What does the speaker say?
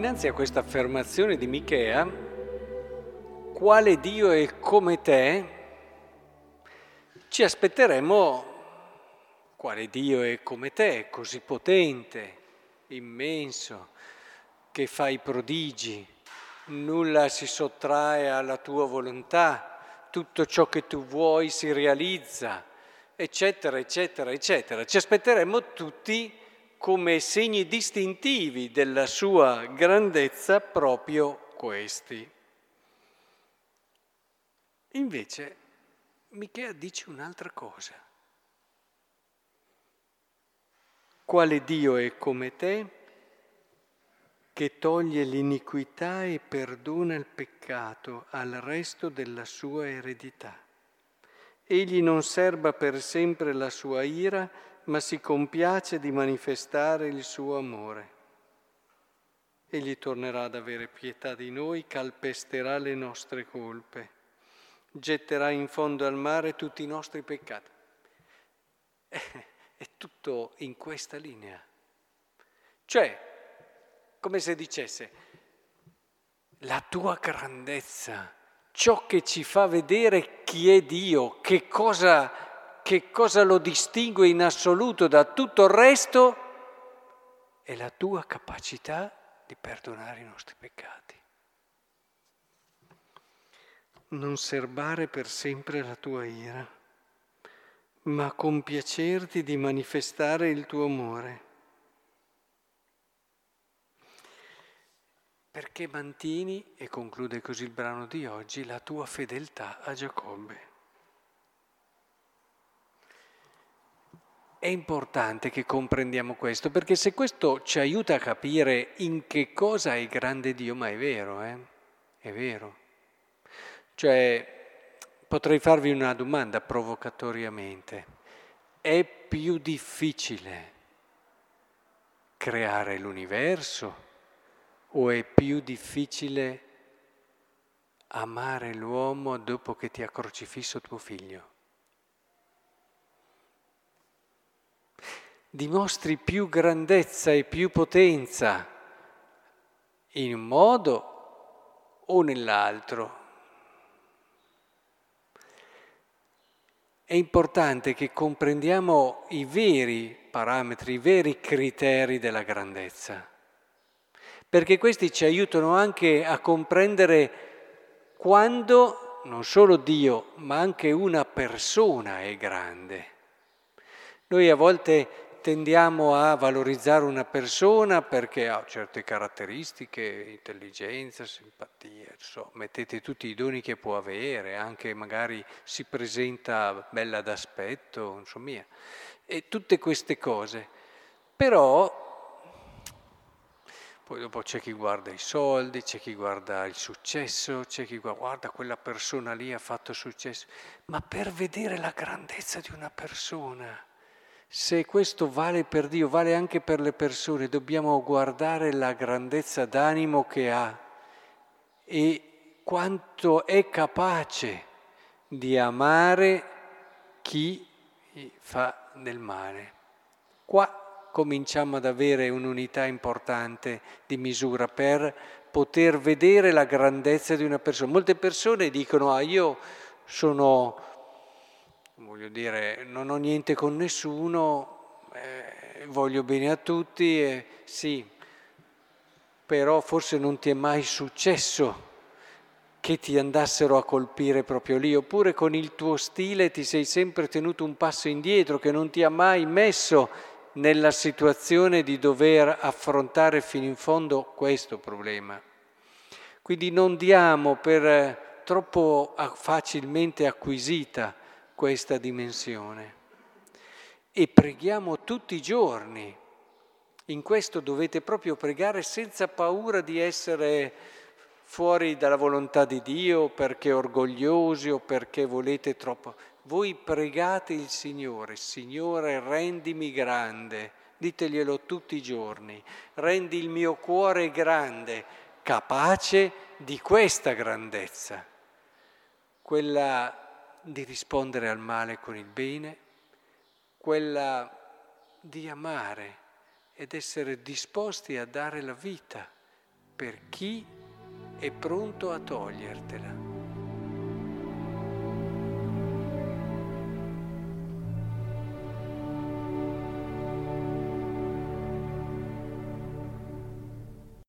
dinanzi a questa affermazione di Michea, quale Dio è come te, ci aspetteremo quale Dio è come te, così potente, immenso, che fa i prodigi, nulla si sottrae alla tua volontà, tutto ciò che tu vuoi si realizza, eccetera, eccetera, eccetera. Ci aspetteremo tutti come segni distintivi della sua grandezza proprio questi. Invece Michea dice un'altra cosa. Quale Dio è come te che toglie l'iniquità e perdona il peccato al resto della sua eredità? Egli non serba per sempre la sua ira, ma si compiace di manifestare il suo amore. Egli tornerà ad avere pietà di noi, calpesterà le nostre colpe, getterà in fondo al mare tutti i nostri peccati. È tutto in questa linea. Cioè, come se dicesse, la tua grandezza, ciò che ci fa vedere chi è Dio, che cosa che cosa lo distingue in assoluto da tutto il resto è la tua capacità di perdonare i nostri peccati. Non serbare per sempre la tua ira, ma compiacerti di manifestare il tuo amore. Perché mantieni, e conclude così il brano di oggi, la tua fedeltà a Giacobbe. È importante che comprendiamo questo, perché se questo ci aiuta a capire in che cosa è grande Dio, ma è vero, eh? È vero. Cioè, potrei farvi una domanda provocatoriamente. È più difficile creare l'universo o è più difficile amare l'uomo dopo che ti ha crocifisso tuo figlio? Dimostri più grandezza e più potenza in un modo o nell'altro. È importante che comprendiamo i veri parametri, i veri criteri della grandezza, perché questi ci aiutano anche a comprendere quando non solo Dio, ma anche una persona è grande. Noi a volte tendiamo a valorizzare una persona perché ha certe caratteristiche, intelligenza, simpatia, so, mettete tutti i doni che può avere, anche magari si presenta bella d'aspetto, insomma, e tutte queste cose. Però poi dopo c'è chi guarda i soldi, c'è chi guarda il successo, c'è chi guarda, guarda quella persona lì ha fatto successo, ma per vedere la grandezza di una persona se questo vale per Dio, vale anche per le persone, dobbiamo guardare la grandezza d'animo che ha e quanto è capace di amare chi fa del male. Qua cominciamo ad avere un'unità importante di misura per poter vedere la grandezza di una persona. Molte persone dicono, ah io sono voglio dire, non ho niente con nessuno, eh, voglio bene a tutti, eh, sì, però forse non ti è mai successo che ti andassero a colpire proprio lì, oppure con il tuo stile ti sei sempre tenuto un passo indietro, che non ti ha mai messo nella situazione di dover affrontare fino in fondo questo problema. Quindi non diamo per eh, troppo facilmente acquisita questa dimensione. E preghiamo tutti i giorni. In questo dovete proprio pregare senza paura di essere fuori dalla volontà di Dio perché orgogliosi o perché volete troppo. Voi pregate il Signore, Signore rendimi grande, diteglielo tutti i giorni, rendi il mio cuore grande, capace di questa grandezza, quella di rispondere al male con il bene, quella di amare ed essere disposti a dare la vita per chi è pronto a togliertela.